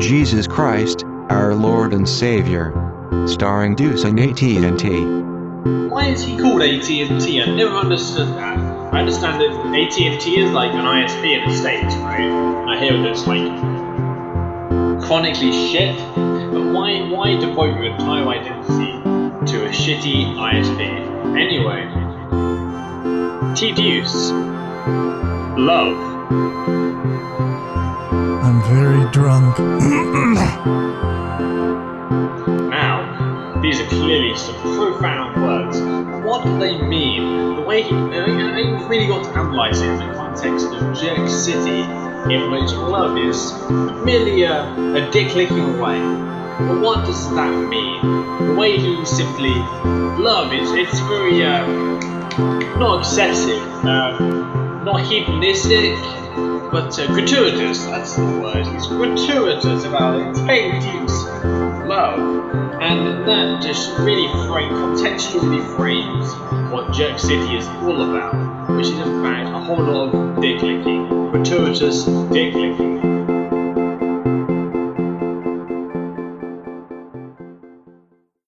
Jesus Christ, our Lord and Savior. Starring Deuce and AT&T. Why is he called AT&T? I never understood that. I understand that AT&T is like an ISP in the States, right? I hear it's like chronically shit. But why why devote your entire identity to a shitty ISP? Anyway. T-Deuce. Love. I'm very drunk. Now, these are clearly some profound words. What do they mean? The way he, uh, you've really got to analyse it in the context of Jerk City, in which love is merely a, a dick licking away. But what does that mean? The way he simply love is it's very uh, not excessive, uh, not hedonistic, but uh, gratuitous. That's the word. He's gratuitous about it. Deuce, love, and that just really frame, contextually frames what Jerk City is all about, which is in fact a whole lot of dick licking, gratuitous dick licking.